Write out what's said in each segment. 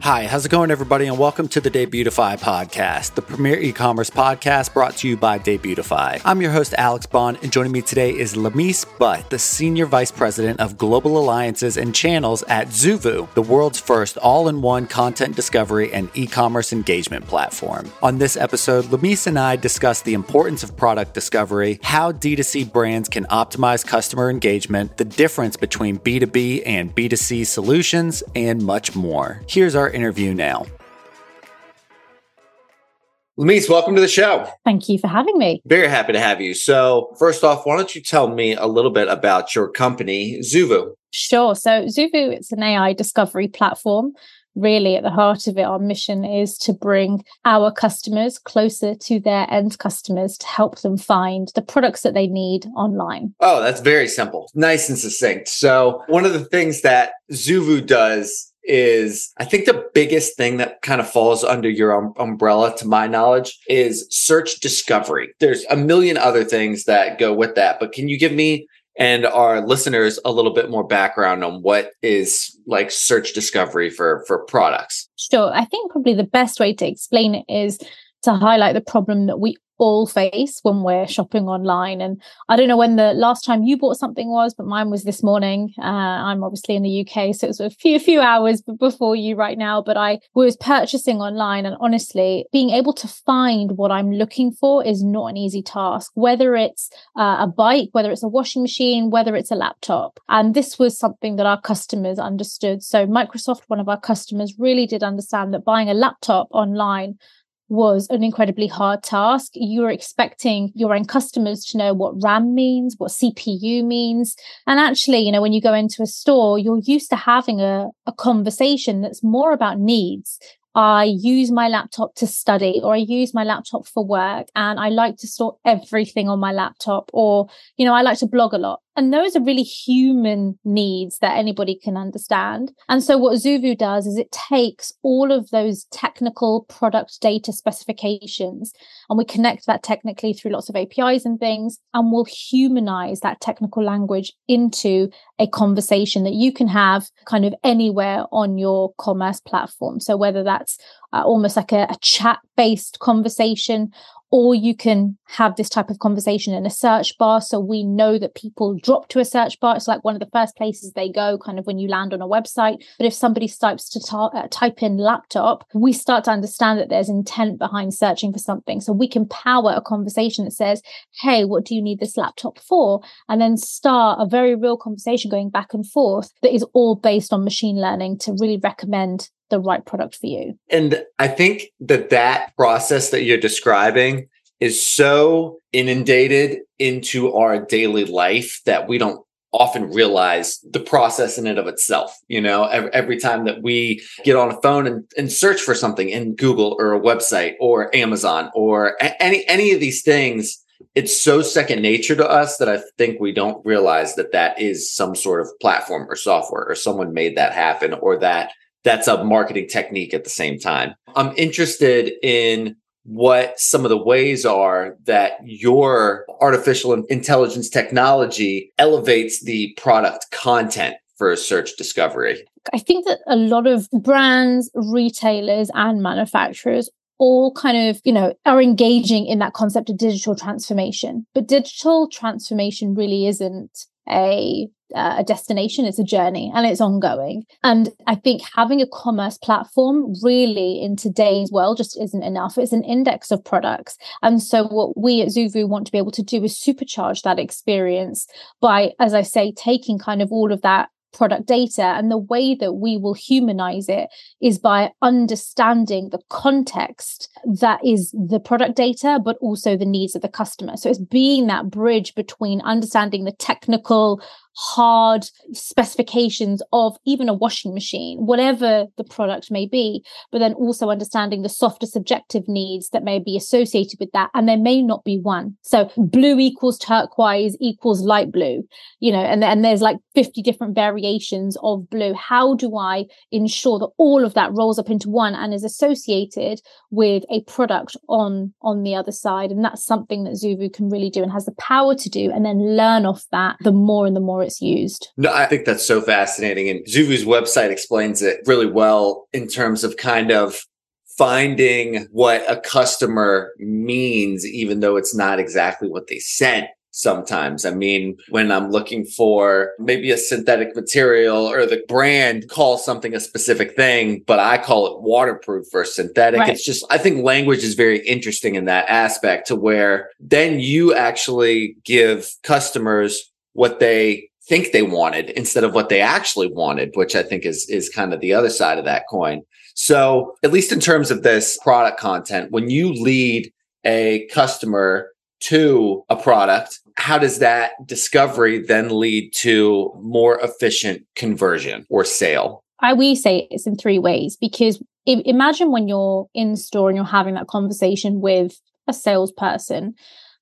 Hi, how's it going, everybody, and welcome to the Debutify podcast, the premier e commerce podcast brought to you by Debutify. I'm your host, Alex Bond, and joining me today is Lamees Butt, the Senior Vice President of Global Alliances and Channels at Zoovu, the world's first all in one content discovery and e commerce engagement platform. On this episode, Lamees and I discuss the importance of product discovery, how D2C brands can optimize customer engagement, the difference between B2B and B2C solutions, and much more. Here's our interview now. Lamees, welcome to the show. Thank you for having me. Very happy to have you. So, first off, why don't you tell me a little bit about your company, Zoovu? Sure. So, Zoovu, it's an AI discovery platform. Really, at the heart of it, our mission is to bring our customers closer to their end customers to help them find the products that they need online. Oh, that's very simple, nice and succinct. So, one of the things that Zoovu does is I think the biggest thing that kind of falls under your um, umbrella, to my knowledge, is search discovery. There's a million other things that go with that, but can you give me and our listeners a little bit more background on what is like search discovery for for products? Sure. I think probably the best way to explain it is to highlight the problem that we all face when we're shopping online. And I don't know when the last time you bought something was, but mine was this morning. Uh, I'm obviously in the UK, so it's a few few hours before you right now. But I was purchasing online, and honestly, being able to find what I'm looking for is not an easy task. Whether it's uh, a bike, whether it's a washing machine, whether it's a laptop, and this was something that our customers understood. So Microsoft, one of our customers, really did understand that buying a laptop online was an incredibly hard task. You're expecting your end customers to know what RAM means, what CPU means. And actually, you know, when you go into a store, you're used to having a, a conversation that's more about needs I use my laptop to study or I use my laptop for work and I like to store everything on my laptop or, you know, I like to blog a lot. And those are really human needs that anybody can understand. And so what Zoovu does is it takes all of those technical product data specifications and we connect that technically through lots of APIs and things and we'll humanize that technical language into a conversation that you can have kind of anywhere on your commerce platform. So whether that's uh, almost like a, a chat based conversation or you can have this type of conversation in a search bar. So we know that people drop to a search bar. It's like one of the first places they go, kind of when you land on a website. But if somebody starts to ta- uh, type in laptop, we start to understand that there's intent behind searching for something. So we can power a conversation that says, Hey, what do you need this laptop for? And then start a very real conversation going back and forth that is all based on machine learning to really recommend the right product for you. And I think that that process that you're describing is so inundated into our daily life that we don't often realize the process in and of itself. You know, every, every time that we get on a phone and, and search for something in Google or a website or Amazon or a- any any of these things, it's so second nature to us that I think we don't realize that that is some sort of platform or software or someone made that happen or that that's a marketing technique at the same time. I'm interested in what some of the ways are that your artificial intelligence technology elevates the product content for search discovery. I think that a lot of brands, retailers, and manufacturers all kind of, you know, are engaging in that concept of digital transformation. But digital transformation really isn't a uh, a destination it's a journey and it's ongoing and i think having a commerce platform really in today's world just isn't enough it's an index of products and so what we at zoovu want to be able to do is supercharge that experience by as i say taking kind of all of that product data. And the way that we will humanize it is by understanding the context that is the product data, but also the needs of the customer. So it's being that bridge between understanding the technical hard specifications of even a washing machine, whatever the product may be, but then also understanding the softer subjective needs that may be associated with that. And there may not be one. So blue equals turquoise equals light blue, you know, and, and there's like 50 different variations of blue. How do I ensure that all of that rolls up into one and is associated with a product on, on the other side? And that's something that Zoovu can really do and has the power to do and then learn off that the more and the more it's used. No, I think that's so fascinating. And Zoovu's website explains it really well in terms of kind of finding what a customer means, even though it's not exactly what they sent sometimes. I mean, when I'm looking for maybe a synthetic material or the brand calls something a specific thing, but I call it waterproof or synthetic. Right. It's just, I think language is very interesting in that aspect to where then you actually give customers what they think they wanted instead of what they actually wanted, which I think is, is kind of the other side of that coin. So at least in terms of this product content, when you lead a customer to a product, how does that discovery then lead to more efficient conversion or sale? I we say it's in three ways because imagine when you're in store and you're having that conversation with a salesperson.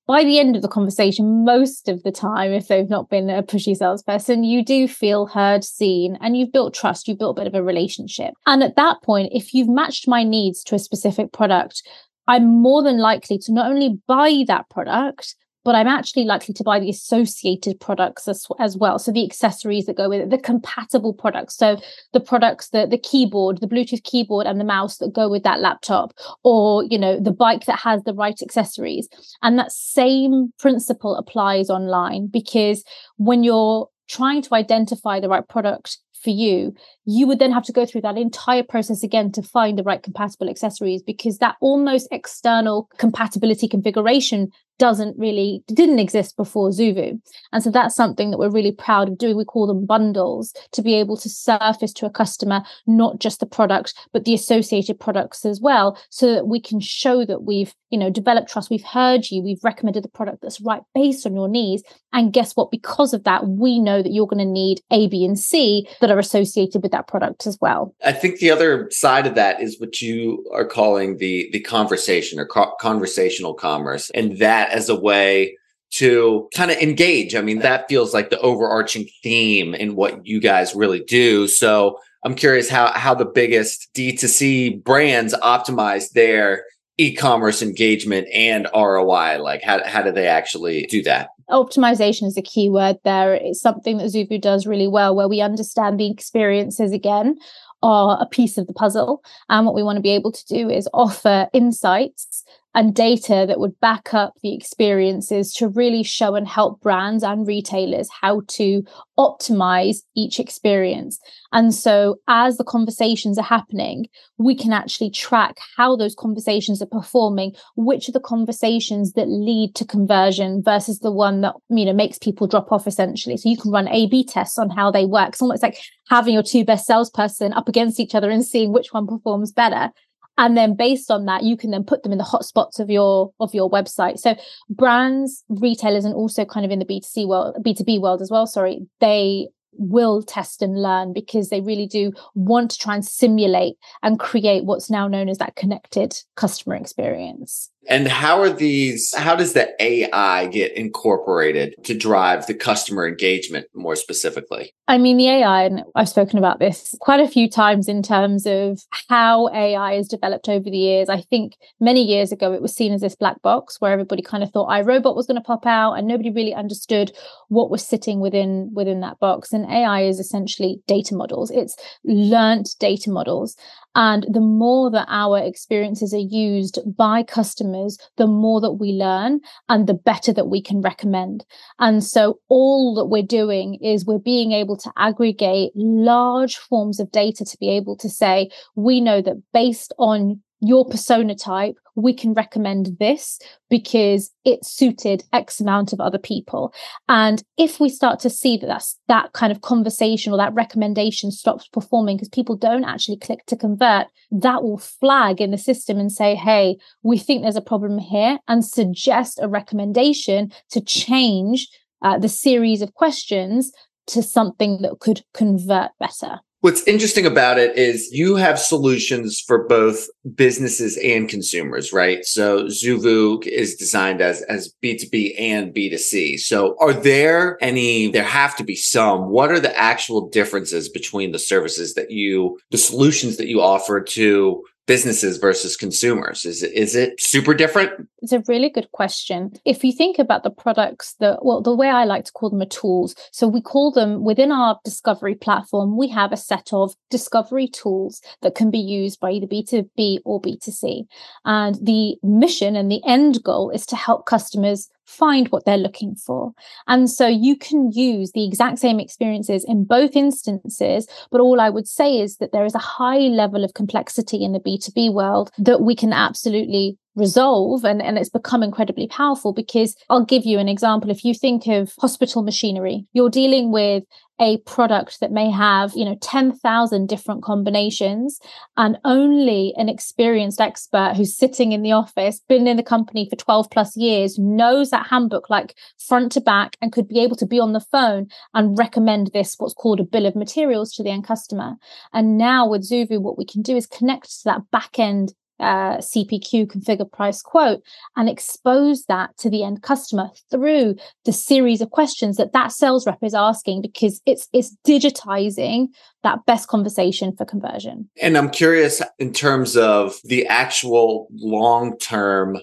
By the end of the conversation, most of the time, if they've not been a pushy salesperson, you do feel heard, seen, and you've built trust, you've built a bit of a relationship. And at that point, if you've matched my needs to a specific product, I'm more than likely to not only buy that product, but I'm actually likely to buy the associated products as, as well. So the accessories that go with it, the compatible products. So the products, the, the keyboard, the Bluetooth keyboard and the mouse that go with that laptop, or, you know, the bike that has the right accessories. And that same principle applies online because when you're trying to identify the right product for you, you would then have to go through that entire process again to find the right compatible accessories because that almost external compatibility configuration doesn't really didn't exist before Zoovu. And so that's something that we're really proud of doing. We call them bundles to be able to surface to a customer not just the product but the associated products as well so that we can show that we've, you know, developed trust, we've heard you, we've recommended the product that's right based on your needs and guess what because of that we know that you're going to need A, B and C that are associated with that product as well. I think the other side of that is what you are calling the the conversation or co- conversational commerce and that as a way to kind of engage. I mean, that feels like the overarching theme in what you guys really do. So I'm curious how how the biggest D2C brands optimize their e-commerce engagement and ROI. Like how how do they actually do that? Optimization is a key word there. It's something that Zoovu does really well, where we understand the experiences again are a piece of the puzzle. And what we want to be able to do is offer insights and data that would back up the experiences to really show and help brands and retailers how to optimize each experience. And so, as the conversations are happening, we can actually track how those conversations are performing, which are the conversations that lead to conversion versus the one that, you know, makes people drop off essentially. So, you can run A B tests on how they work. It's almost like having your two best salesperson up against each other and seeing which one performs better and then based on that you can then put them in the hotspots of your of your website. So brands retailers and also kind of in the b2c world b2b world as well sorry they will test and learn because they really do want to try and simulate and create what's now known as that connected customer experience and how are these, how does the AI get incorporated to drive the customer engagement more specifically? I mean, the AI, and I've spoken about this quite a few times in terms of how AI has developed over the years. I think many years ago, it was seen as this black box where everybody kind of thought iRobot was going to pop out and nobody really understood what was sitting within, within that box. And AI is essentially data models. It's learned data models. And the more that our experiences are used by customers, the more that we learn and the better that we can recommend. And so all that we're doing is we're being able to aggregate large forms of data to be able to say, we know that based on your persona type, we can recommend this because it suited X amount of other people. And if we start to see that that's that kind of conversation or that recommendation stops performing because people don't actually click to convert, that will flag in the system and say, hey, we think there's a problem here and suggest a recommendation to change uh, the series of questions to something that could convert better. What's interesting about it is you have solutions for both businesses and consumers, right? So Zoovu is designed as, as B2B and B2C. So are there any, there have to be some, what are the actual differences between the services that you, the solutions that you offer to businesses versus consumers? Is it, is it super different? It's a really good question. If you think about the products that, well, the way I like to call them are tools. So we call them within our discovery platform, we have a set of discovery tools that can be used by either B2B or B2C. And the mission and the end goal is to help customers find what they're looking for. And so you can use the exact same experiences in both instances. But all I would say is that there is a high level of complexity in the B2B world that we can absolutely resolve and, and it's become incredibly powerful because I'll give you an example. If you think of hospital machinery, you're dealing with a product that may have, you know, 10,000 different combinations and only an experienced expert who's sitting in the office, been in the company for 12 plus years, knows that handbook like front to back and could be able to be on the phone and recommend this, what's called a bill of materials to the end customer. And now with Zoovu, what we can do is connect to that back end uh, CPQ configure price quote and expose that to the end customer through the series of questions that that sales rep is asking because it's it's digitizing that best conversation for conversion. And I'm curious in terms of the actual long term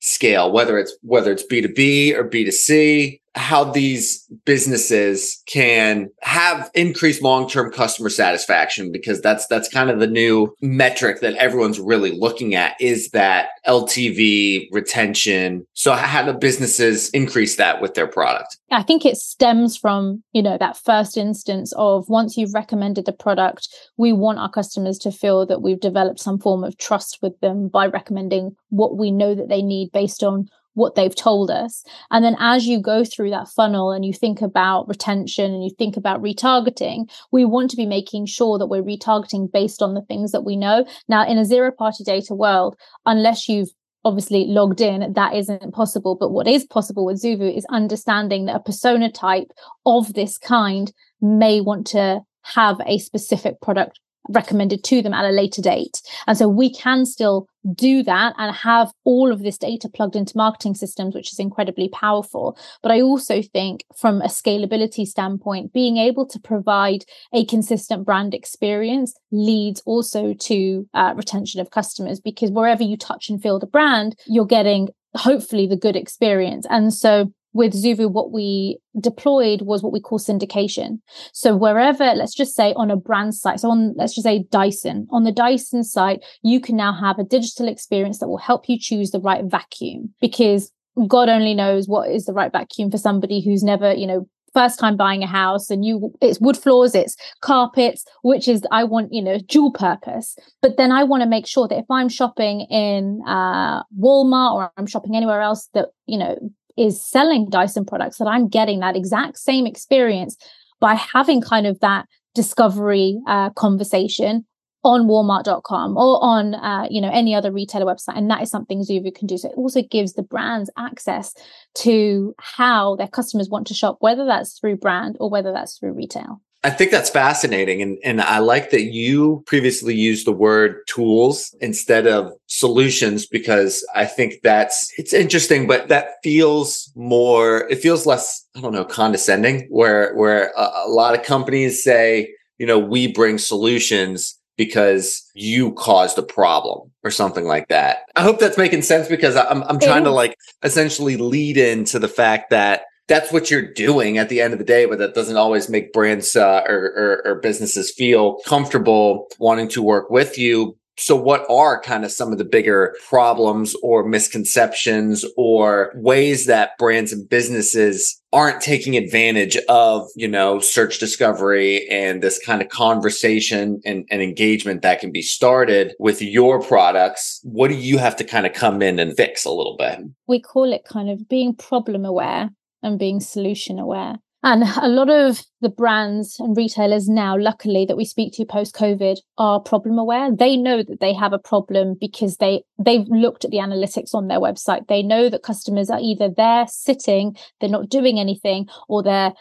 scale, whether it's whether it's B2B or B2C, how these businesses can have increased long-term customer satisfaction because that's that's kind of the new metric that everyone's really looking at is that LTV retention. So how do businesses increase that with their product? I think it stems from you know that first instance of once you've recommended the product we want our customers to feel that we've developed some form of trust with them by recommending what we know that they need based on what they've told us. And then as you go through that funnel and you think about retention and you think about retargeting, we want to be making sure that we're retargeting based on the things that we know. Now, in a zero party data world, unless you've obviously logged in, that isn't possible. But what is possible with Zoovu is understanding that a persona type of this kind may want to have a specific product recommended to them at a later date. And so we can still do that and have all of this data plugged into marketing systems, which is incredibly powerful. But I also think, from a scalability standpoint, being able to provide a consistent brand experience leads also to uh, retention of customers because wherever you touch and feel the brand, you're getting hopefully the good experience. And so with Zoovu, what we deployed was what we call syndication. So wherever, let's just say on a brand site, so on, let's just say Dyson, on the Dyson site, you can now have a digital experience that will help you choose the right vacuum because God only knows what is the right vacuum for somebody who's never, you know, first time buying a house and you it's wood floors it's carpets which is i want you know dual purpose but then i want to make sure that if i'm shopping in uh walmart or i'm shopping anywhere else that you know is selling Dyson products that I'm getting that exact same experience by having kind of that discovery uh, conversation on walmart.com or on uh, you know any other retailer website and that is something zoovu can do. So it also gives the brands access to how their customers want to shop whether that's through brand or whether that's through retail I think that's fascinating. And, and I like that you previously used the word tools instead of solutions because I think that's, it's interesting, but that feels more, it feels less, I don't know, condescending where, where a, a lot of companies say, you know, we bring solutions because you caused a problem or something like that. I hope that's making sense because I'm, I'm trying to like essentially lead into the fact that that's what you're doing at the end of the day, but that doesn't always make brands uh, or, or, or businesses feel comfortable wanting to work with you. So, what are kind of some of the bigger problems or misconceptions or ways that brands and businesses aren't taking advantage of, you know, search discovery and this kind of conversation and, and engagement that can be started with your products? What do you have to kind of come in and fix a little bit? We call it kind of being problem aware and being solution aware. And a lot of the brands and retailers now, luckily, that we speak to post COVID are problem aware. They know that they have a problem because they they've looked at the analytics on their website. They know that customers are either there sitting, they're not doing anything, or they're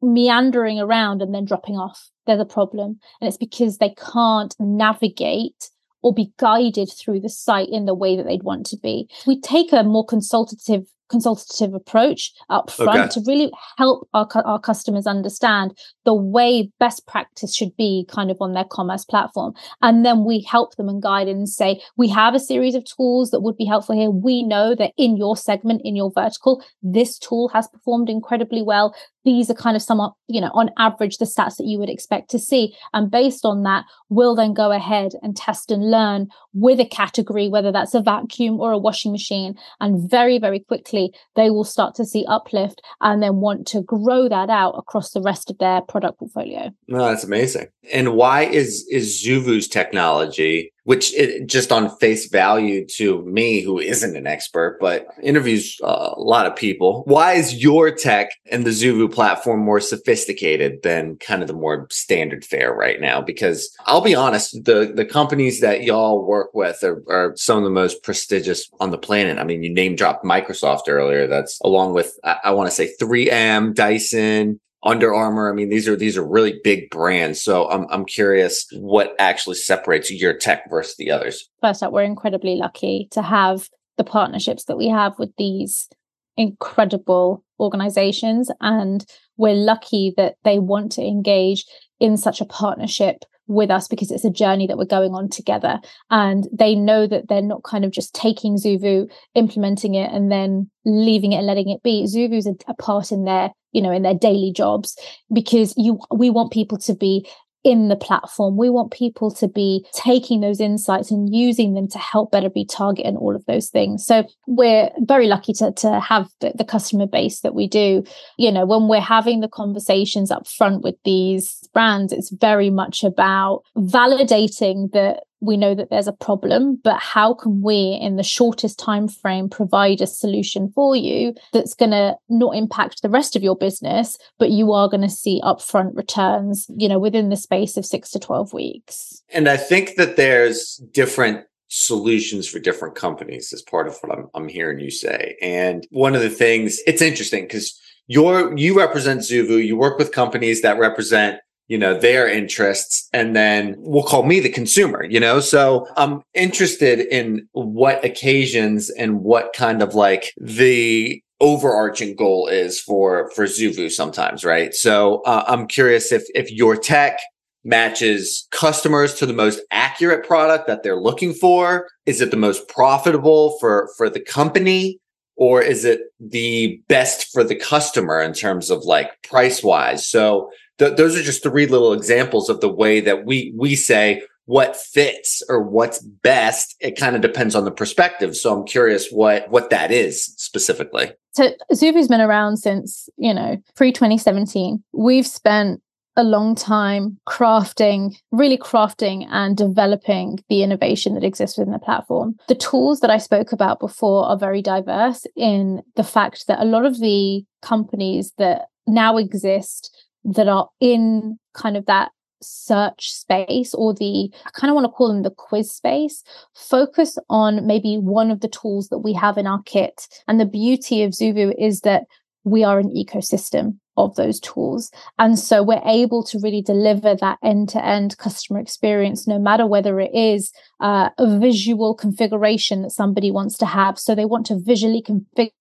meandering around and then dropping off. They're the problem. And it's because they can't navigate or be guided through the site in the way that they'd want to be. We take a more consultative consultative approach up front okay. to really help our, our customers understand the way best practice should be kind of on their commerce platform. And then we help them and guide and say, we have a series of tools that would be helpful here. We know that in your segment, in your vertical, this tool has performed incredibly well these are kind of some, you know, on average, the stats that you would expect to see. And based on that, we'll then go ahead and test and learn with a category, whether that's a vacuum or a washing machine. And very, very quickly, they will start to see uplift and then want to grow that out across the rest of their product portfolio. No, that's amazing. And why is is Zoovu's technology which it, just on face value to me, who isn't an expert, but interviews uh, a lot of people. Why is your tech and the Zoovu platform more sophisticated than kind of the more standard fare right now? Because I'll be honest, the, the companies that y'all work with are, are some of the most prestigious on the planet. I mean, you name dropped Microsoft earlier. That's along with, I, I want to say 3M, Dyson, under Armour. I mean, these are these are really big brands. So I'm I'm curious what actually separates your tech versus the others. First up, we're incredibly lucky to have the partnerships that we have with these incredible organizations and we're lucky that they want to engage in such a partnership with us because it's a journey that we're going on together. And they know that they're not kind of just taking Zoovu, implementing it, and then leaving it and letting it be. Zoovu's a, a part in their, you know, in their daily jobs because you we want people to be in the platform. We want people to be taking those insights and using them to help better be target and all of those things. So we're very lucky to, to have the, the customer base that we do. You know, when we're having the conversations up front with these brands, it's very much about validating that we know that there's a problem but how can we in the shortest time frame provide a solution for you that's going to not impact the rest of your business but you are going to see upfront returns you know within the space of 6 to 12 weeks? And i think that there's different solutions for different companies as part of what I'm, I'm hearing you say. And one of the things it's interesting because you're you represent zoovu you work with companies that represent you know their interests and then we'll call me the consumer you know? So i'm interested in what occasions and what kind of like the overarching goal is for for zoovu sometimes right? So uh, i'm curious if if your tech matches customers to the most accurate product that they're looking for. Is it the most profitable for for the company or is it the best for the customer in terms of like price wise so th- those are just three little examples of the way that we we say what fits or what's best. It kind of depends on the perspective. So i'm curious what what that is specifically. So zoovu's been around since you know pre 2017 we've spent a long time crafting, really crafting and developing the innovation that exists within the platform. The tools that I spoke about before are very diverse in the fact that a lot of the companies that now exist that are in kind of that search space or the I kind of want to call them the quiz space focus on maybe one of the tools that we have in our kit. And the beauty of Zoovu is that we are an ecosystem of those tools. And so we're able to really deliver that end-to-end customer experience no matter whether it is uh, a visual configuration that somebody wants to have. So they want to visually configure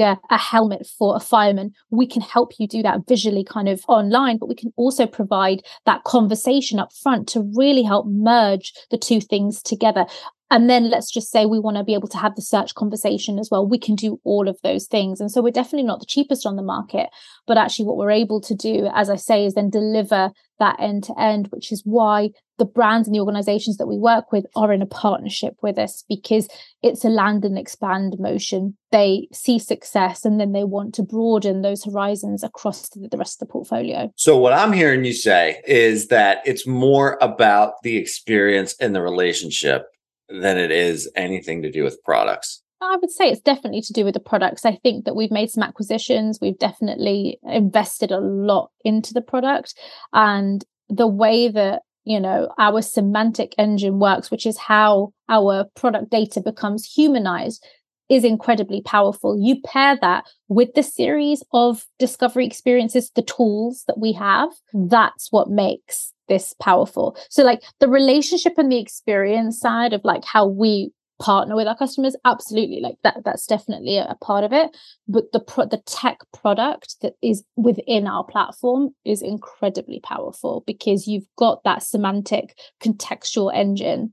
a helmet for a fireman, we can help you do that visually kind of online, but we can also provide that conversation up front to really help merge the two things together. And then let's just say we want to be able to have the search conversation as well. We can do all of those things. And so we're definitely not the cheapest on the market, but actually what we're able to do, as I say, is then deliver that end to end, which is why the brands and the organizations that we work with are in a partnership with us because it's a land and expand motion. They see success and then they want to broaden those horizons across the rest of the portfolio. So, what I'm hearing you say is that it's more about the experience and the relationship than it is anything to do with products. I would say it's definitely to do with the products. I think that we've made some acquisitions. We've definitely invested a lot into the product and the way that, you know, our semantic engine works, which is how our product data becomes humanized is incredibly powerful. You pair that with the series of discovery experiences, the tools that we have, that's what makes this powerful. So like the relationship and the experience side of like how we partner with our customers absolutely like that that's definitely a, part of it but the pro- the tech product that is within our platform is incredibly powerful because you've got that semantic contextual engine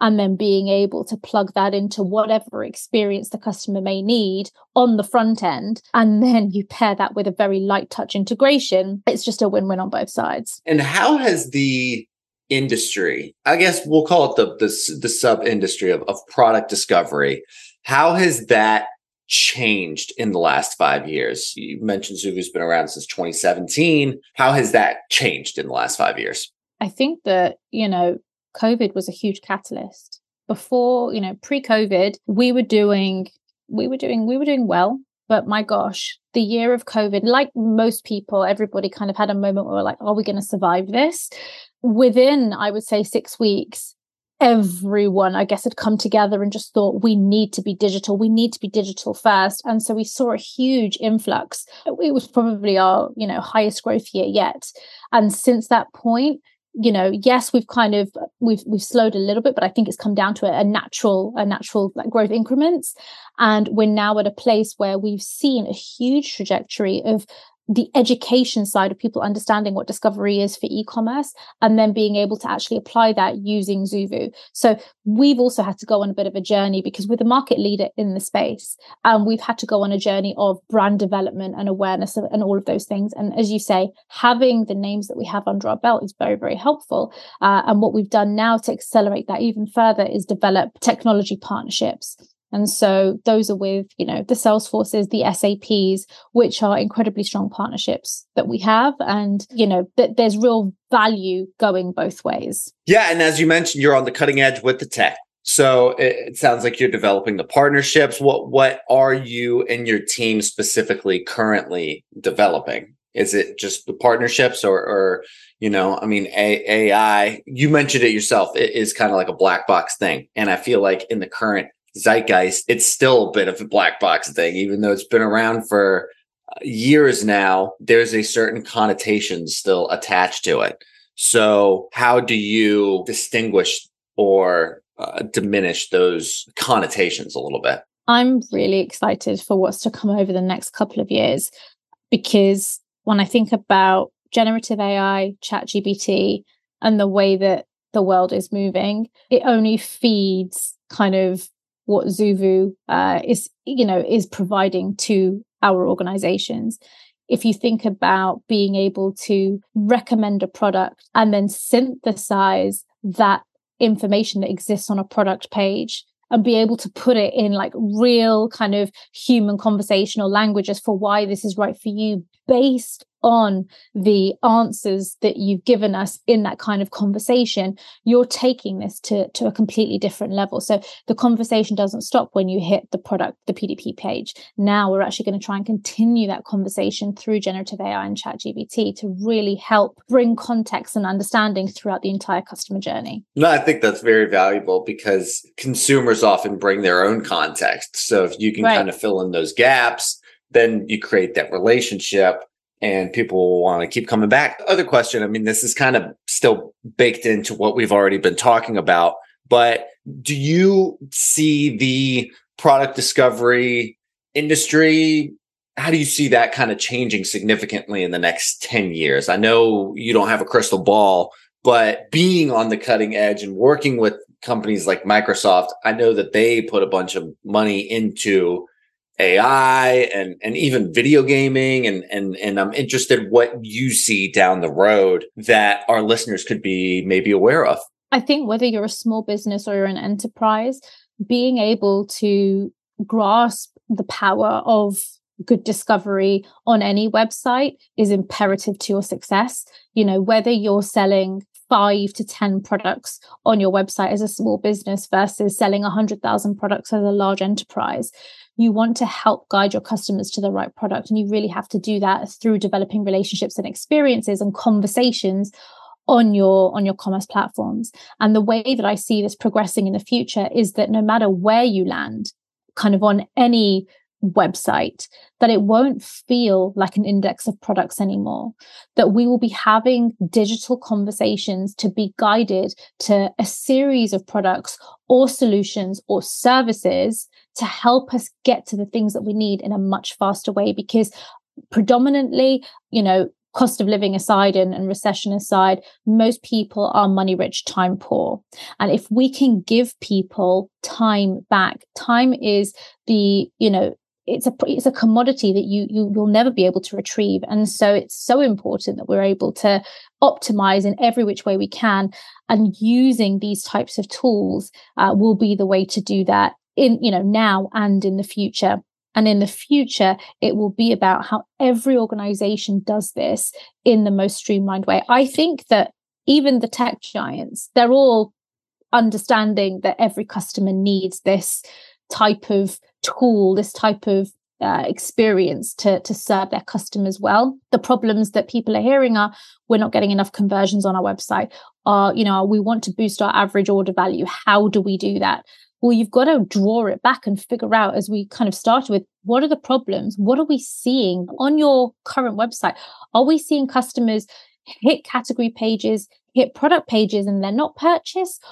and then being able to plug that into whatever experience the customer may need on the front end and then you pair that with a very light touch integration it's just a win-win on both sides. And how has the industry i guess we'll call it the the, the sub industry of, of product discovery how has that changed in the last five years? You mentioned zoovu's been around since 2017 how has that changed in the last five years? I think that you know covid was a huge catalyst before you know pre-covid we were doing we were doing we were doing well but my gosh the year of covid like most people everybody kind of had a moment where we're like are we going to survive this within, I would say, six weeks, everyone, I guess, had come together and just thought, we need to be digital. We need to be digital first. And so we saw a huge influx. It was probably our, you know, highest growth year yet. And since that point, you know yes we've kind of we've we've slowed a little bit but i think it's come down to a, a natural a natural like growth increments. And we're now at a place where we've seen a huge trajectory of the education side of people understanding what discovery is for e-commerce and then being able to actually apply that using Zoovu. So we've also had to go on a bit of a journey because we're the market leader in the space and we've had to go on a journey of brand development and awareness of, and all of those things. And as you say, having the names that we have under our belt is very, very helpful. Uh, and what we've done now to accelerate that even further is develop technology partnerships. And so those are with, you know, the Salesforces, the SAPs, which are incredibly strong partnerships that we have. And, you know, that there's real value going both ways. Yeah. And as you mentioned, you're on the cutting edge with the tech. So it, sounds like you're developing the partnerships. What what are you and your team specifically currently developing? Is it just the partnerships or, or you know, I mean, A- AI, you mentioned it yourself. It is kind of like a black box thing. And I feel like in the current zeitgeist, it's still a bit of a black box thing, even though it's been around for uh, years now. There's a certain connotation still attached to it. So, how do you distinguish or uh, diminish those connotations a little bit? I'm really excited for what's to come over the next couple of years because when I think about generative AI, ChatGPT, and the way that the world is moving, it only feeds kind of what Zoovu uh, is, you know, is providing to our organizations. If you think about being able to recommend a product and then synthesize that information that exists on a product page and be able to put it in like real kind of human conversational languages for why this is right for you based on the answers that you've given us in that kind of conversation, you're taking this to, to a completely different level. So the conversation doesn't stop when you hit the product, the PDP page. Now we're actually going to try and continue that conversation through generative AI and ChatGPT to really help bring context and understanding throughout the entire customer journey. No, I think that's very valuable because consumers often bring their own context. So if you can right. kind of fill in those gaps, then you create that relationship and people will want to keep coming back. Other question, I mean, this is kind of still baked into what we've already been talking about, but do you see the product discovery industry? How do you see that kind of changing significantly in the next 10 years? I know you don't have a crystal ball, but being on the cutting edge and working with companies like Microsoft, I know that they put a bunch of money into AI and and even video gaming and and and I'm interested what you see down the road that our listeners could be maybe aware of. I think whether you're a small business or you're an enterprise, being able to grasp the power of good discovery on any website is imperative to your success. You know, whether you're selling five to 10 products on your website as a small business versus selling 100,000 products as a large enterprise you want to help guide your customers to the right product. And you really have to do that through developing relationships and experiences and conversations on your on your commerce platforms and the way that i see this progressing in the future is that no matter where you land kind of on any website that it won't feel like an index of products anymore that we will be having digital conversations to be guided to a series of products or solutions or services to help us get to the things that we need in a much faster way because predominantly you know cost of living aside and, and recession aside, most people are money rich, time poor. And if we can give people time back, time is the, you know, it's a it's a commodity that you you will never be able to retrieve. And so it's so important that we're able to optimize in every which way we can. And using these types of tools uh, will be the way to do that in you know now and in the future. And in the future, it will be about how every organization does this in the most streamlined way. I think that even the tech giants, they're all understanding that every customer needs this type of tool, this type of uh, experience to to serve their customers well. The problems that people are hearing are we're not getting enough conversions on our website. Are you know we want to boost our average order value. How do we do that? well, you've got to draw it back and figure out, as we kind of started with, what are the problems? What are we seeing on your current website? Are we seeing customers hit category pages, hit product pages, and they're not purchased?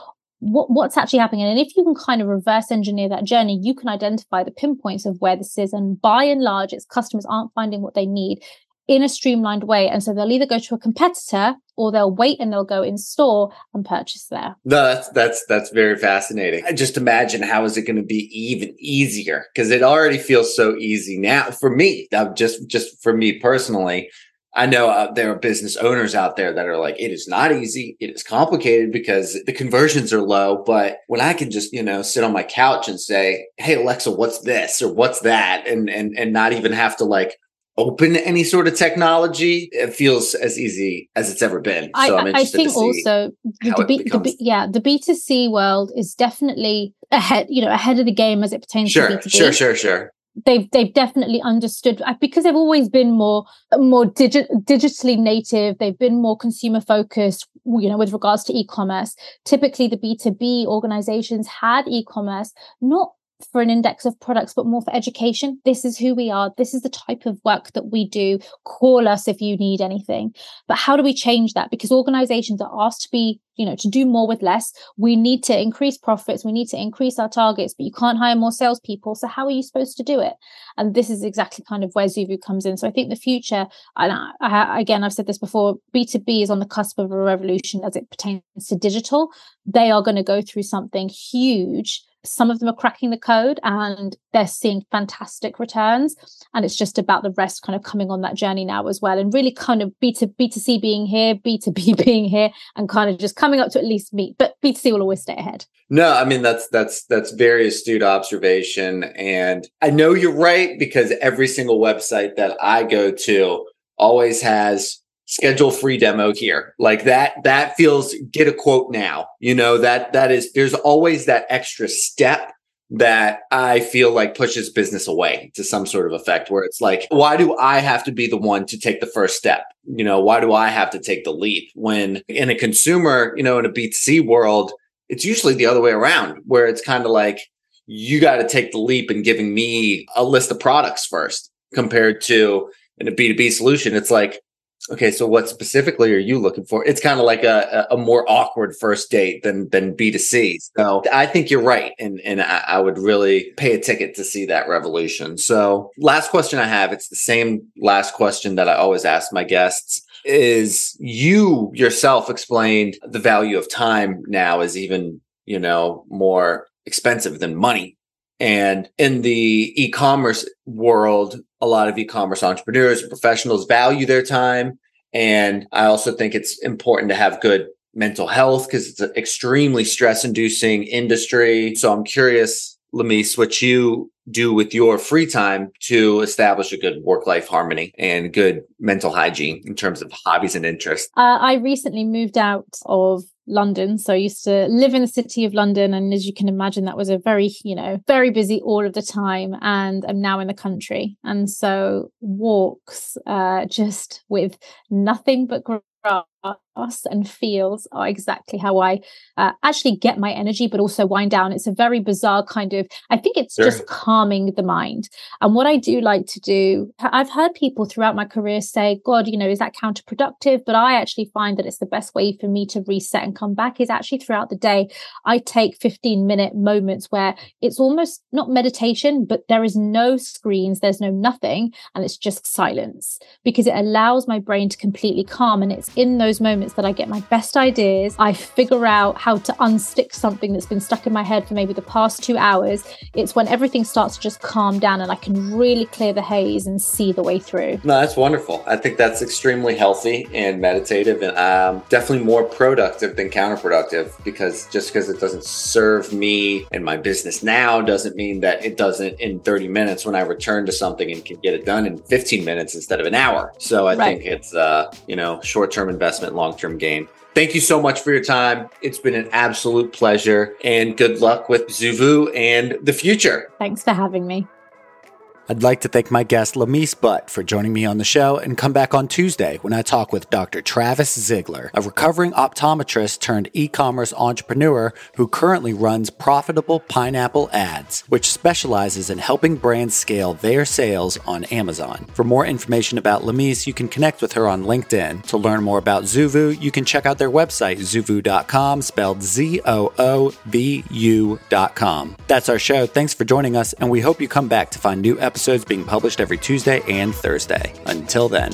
What, what's actually happening? And if you can kind of reverse engineer that journey, you can identify the pinpoints of where this is. And by and large, its customers aren't finding what they need in a streamlined way. And so they'll either go to a competitor or they'll wait and they'll go in store and purchase there. No, that's that's that's very fascinating. I just imagine how is it going to be even easier because it already feels so easy now for me. Uh, just just for me personally, I know uh, there are business owners out there that are like, it is not easy. It is complicated because the conversions are low. But when I can just, you know, sit on my couch and say, Hey, Alexa, what's this or what's that? And, and, and not even have to like open any sort of technology, it feels as easy as it's ever been. So I, I think also the, B, the B, yeah, the B2C world is definitely ahead, you know, ahead of the game as it pertains sure, to B2B. Sure, sure, sure. They've they've definitely understood uh, because they've always been more more digi- digitally native. They've been more consumer focused, you know, with regards to e-commerce. Typically, the B two B organizations had e-commerce not for an index of products, but more for education. This is who we are. This is the type of work that we do. Call us if you need anything. But how do we change that? Because organizations are asked to be, you know, to do more with less. We need to increase profits. We need to increase our targets, but you can't hire more salespeople. So how are you supposed to do it? And this is exactly kind of where Zoovu comes in. So I think the future, and I, I, again, I've said this before, B2B is on the cusp of a revolution as it pertains to digital. They are going to go through something huge some of them are cracking the code and they're seeing fantastic returns. And it's just about the rest kind of coming on that journey now as well and really kind of b to b2c being here b2b being here and kind of just coming up to at least meet but b2c will always stay ahead. No i mean that's that's that's very astute observation. And i know you're right because every single website that i go to always has schedule free demo here like that that feels get a quote now you know that that is there's always that extra step that I feel like pushes business away to some sort of effect where it's like, why do I have to be the one to take the first step? You know, why do I have to take the leap when in a consumer, you know, in a B2C world, it's usually the other way around where it's kind of like, you got to take the leap in giving me a list of products first compared to in a B2B solution. It's like, okay, so what specifically are you looking for? It's kind of like a, a more awkward first date than than B2C. So I think you're right. And and I, I, would really pay a ticket to see that revolution. So last question I have, it's the same last question that I always ask my guests is you yourself explained the value of time now is even, you know, more expensive than money. And in the e-commerce world, a lot of e-commerce entrepreneurs and professionals value their time. And I also think it's important to have good mental health because it's an extremely stress inducing industry. So I'm curious, Lamees, what you do with your free time to establish a good work life harmony and good mental hygiene in terms of hobbies and interests? Uh, I recently moved out of London. So I used to live in the city of London. And as you can imagine, that was a very, you know, very busy all of the time. And I'm now in the country. And so walks uh, just with nothing but grass and feels are exactly how I uh, actually get my energy, but also wind down. It's a very bizarre kind of, I think it's sure. just calming the mind. And what I do like to do, I've heard people throughout my career say, God, you know, is that counterproductive? But I actually find that it's the best way for me to reset and come back is actually throughout the day. I take 15 minute moments where it's almost not meditation, but there is no screens, there's no nothing, and it's just silence because it allows my brain to completely calm. And it's in those moments that I get my best ideas. I figure out how to unstick something that's been stuck in my head for maybe the past two hours. It's when everything starts to just calm down and I can really clear the haze and see the way through. No, that's wonderful. I think that's extremely healthy and meditative and um, definitely more productive than counterproductive because just because it doesn't serve me and my business now doesn't mean that it doesn't in 30 minutes when I return to something and can get it done in 15 minutes instead of an hour. So I right. think it's, uh, you know, short term investment, long term gain. Thank you so much for your time. It's been an absolute pleasure and good luck with Zoovu and the future. Thanks for having me. I'd like to thank my guest Lamees Butt for joining me on the show and come back on Tuesday when I talk with Dr. Travis Ziegler, a recovering optometrist turned e-commerce entrepreneur who currently runs Profitable Pineapple Ads, which specializes in helping brands scale their sales on Amazon. For more information about Lamise, you can connect with her on LinkedIn. To learn more about Zoovu, you can check out their website, zoovu.com, spelled Z-O-O-V-U.com. That's our show. Thanks for joining us, and we hope you come back to find new episodes episodes being published every Tuesday and Thursday. Until then.